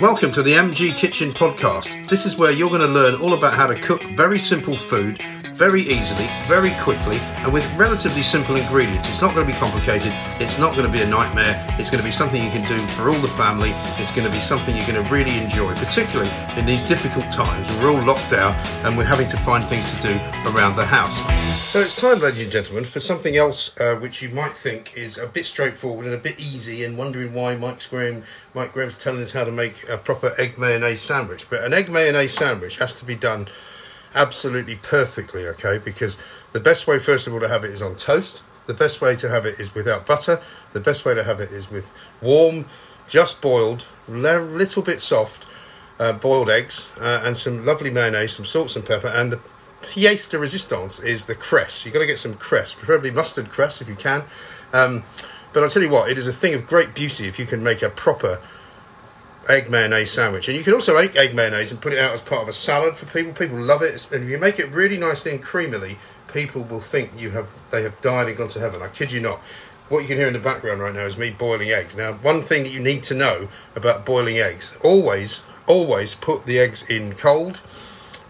Welcome to the MG Kitchen Podcast. This is where you're going to learn all about how to cook very simple food very easily, very quickly, and with relatively simple ingredients. It's not going to be complicated, it's not going to be a nightmare, it's going to be something you can do for all the family, it's going to be something you're going to really enjoy, particularly in these difficult times. We're all locked down and we're having to find things to do around the house. So it's time, ladies and gentlemen, for something else uh, which you might think is a bit straightforward and a bit easy, and wondering why Mike Graham, Mike Graham's telling us how to make a proper egg mayonnaise sandwich. But an egg mayonnaise sandwich has to be done absolutely perfectly, okay? Because the best way, first of all, to have it is on toast. The best way to have it is without butter. The best way to have it is with warm, just boiled, little bit soft, uh, boiled eggs uh, and some lovely mayonnaise, some salt and pepper, and the pièce de résistance is the cress. You've got to get some cress, preferably mustard cress if you can. Um, but I'll tell you what, it is a thing of great beauty if you can make a proper egg mayonnaise sandwich. And you can also make egg mayonnaise and put it out as part of a salad for people. People love it. And if you make it really nicely and creamily, people will think you have they have died and gone to heaven. I kid you not. What you can hear in the background right now is me boiling eggs. Now, one thing that you need to know about boiling eggs: always, always put the eggs in cold,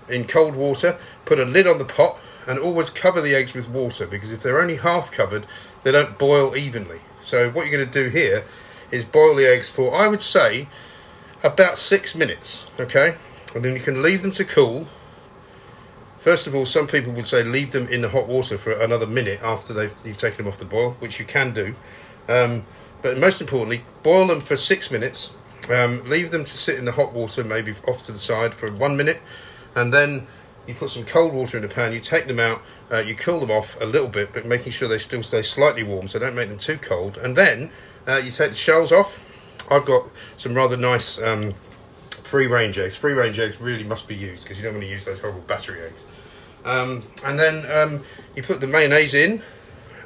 in cold water. Put a lid on the pot, and always cover the eggs with water because if they're only half covered, they don't boil evenly. So, what you're going to do here is boil the eggs for, I would say, about six minutes, okay? And then you can leave them to cool. First of all, some people would say leave them in the hot water for another minute after they've you've taken them off the boil, which you can do. Um, but most importantly, boil them for six minutes. Um, leave them to sit in the hot water, maybe off to the side for one minute, and then you put some cold water in the pan. You take them out, uh, you cool them off a little bit, but making sure they still stay slightly warm, so don't make them too cold. And then uh, you take the shells off I've got some rather nice um, free range eggs. Free range eggs really must be used because you don't want to use those horrible battery eggs. Um, and then um, you put the mayonnaise in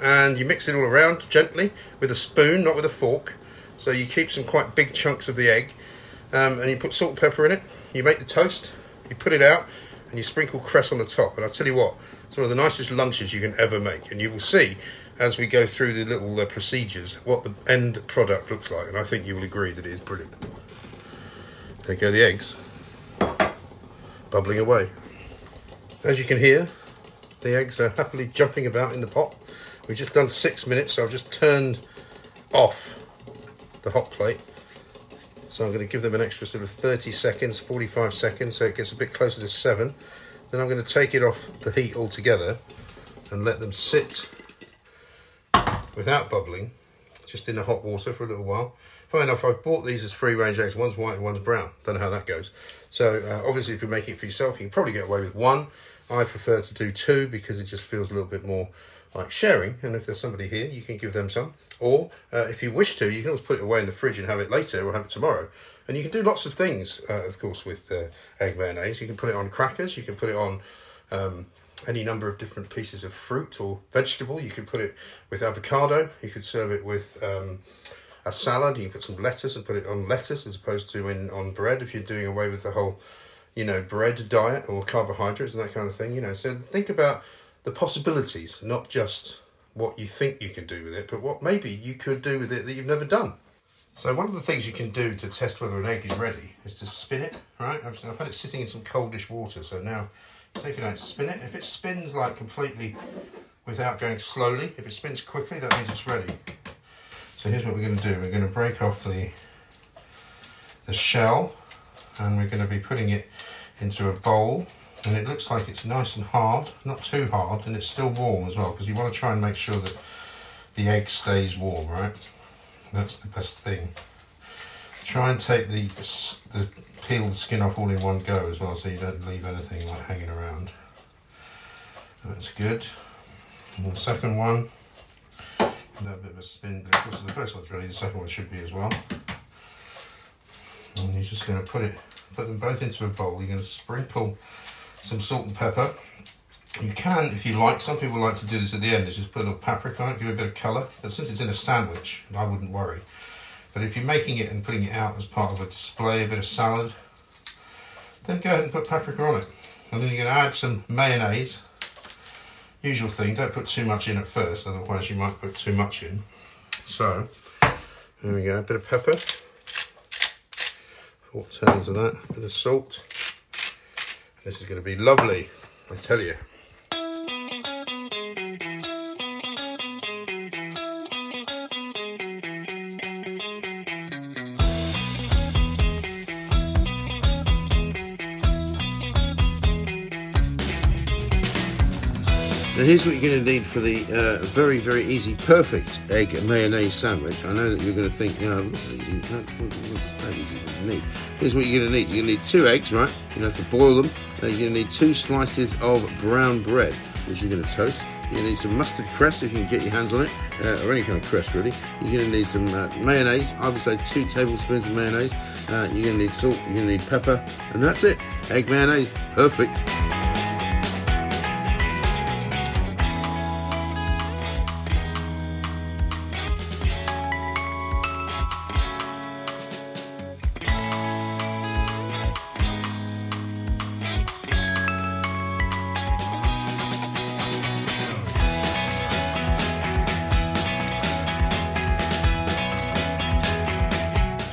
and you mix it all around gently with a spoon, not with a fork. So you keep some quite big chunks of the egg um, and you put salt and pepper in it. You make the toast, you put it out, and you sprinkle cress on the top. And I'll tell you what, it's one of the nicest lunches you can ever make. And you will see as we go through the little uh, procedures what the end product looks like, and I think you will agree that it is brilliant. There go the eggs, bubbling away. As you can hear, the eggs are happily jumping about in the pot. We've just done six minutes, so I've just turned off the hot plate. So I'm going to give them an extra sort of 30 seconds, 45 seconds, so it gets a bit closer to seven. Then I'm going to take it off the heat altogether and let them sit without bubbling, just in the hot water for a little while. Funny enough, I've bought these as free range eggs. One's white and one's brown. Don't know how that goes. So uh, obviously, if you're making it for yourself, you can probably get away with one. I prefer to do two because it just feels a little bit more like sharing. And if there's somebody here, you can give them some. Or uh, if you wish to, you can always put it away in the fridge and have it later or have it tomorrow. And you can do lots of things, uh, of course, with uh, egg mayonnaise. You can put it on crackers. You can put it on um, any number of different pieces of fruit or vegetable. You could put it with avocado. You could serve it with um, a salad. You can put some lettuce and put it on lettuce as opposed to in on bread if you're doing away with the whole, you know, bread diet or carbohydrates and that kind of thing. You know, so think about the possibilities, not just what you think you can do with it, but what maybe you could do with it that you've never done. So one of the things you can do to test whether an egg is ready is to spin it. Right, I've, I've had it sitting in some coldish water, so now take it out, spin it. If it spins like completely without going slowly, if it spins quickly, that means it's ready. So here's what we're going to do. We're going to break off the the shell and we're going to be putting it into a bowl and it looks like it's nice and hard, not too hard, and it's still warm as well because you want to try and make sure that the egg stays warm, right? That's the best thing. Try and take the, the peel the skin off all in one go as well so you don't leave anything like hanging around. That's good. And the second one, a bit of a spin, but of course the first one's ready, the second one should be as well. And you're just going to put it, put them both into a bowl. You're going to sprinkle some salt and pepper. You can, if you like, some people like to do this at the end, is just put a little paprika on it, give it a bit of colour. But since it's in a sandwich, I wouldn't worry. But if you're making it and putting it out as part of a display, a bit of salad, then go ahead and put paprika on it. And then you're going to add some mayonnaise. Usual thing, don't put too much in at first, otherwise you might put too much in. So, there we go, a bit of pepper. Four turns of that, a bit of salt. This is going to be lovely, I tell you. Now here's what you're going to need for the uh, very, very easy, perfect egg mayonnaise sandwich. I know that you're going to think, you know, this is easy. What's that easy to need? Here's what you're going to need. You're going to need two eggs, right? You're going to have to boil them. Uh, you're going to need two slices of brown bread, which you're going to toast. To need some mustard cress if you can get your hands on it, uh, or any kind of cress really. You're going to need some uh, mayonnaise. I would say two tablespoons of mayonnaise. Uh, you're going to need salt. You're going to need pepper, and that's it. Egg mayonnaise, perfect.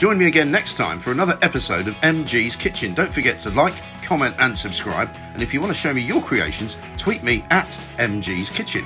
Join me again next time for another episode of MG's Kitchen. Don't forget to like, comment, and subscribe. And if you want to show me your creations, tweet me at MG's Kitchen.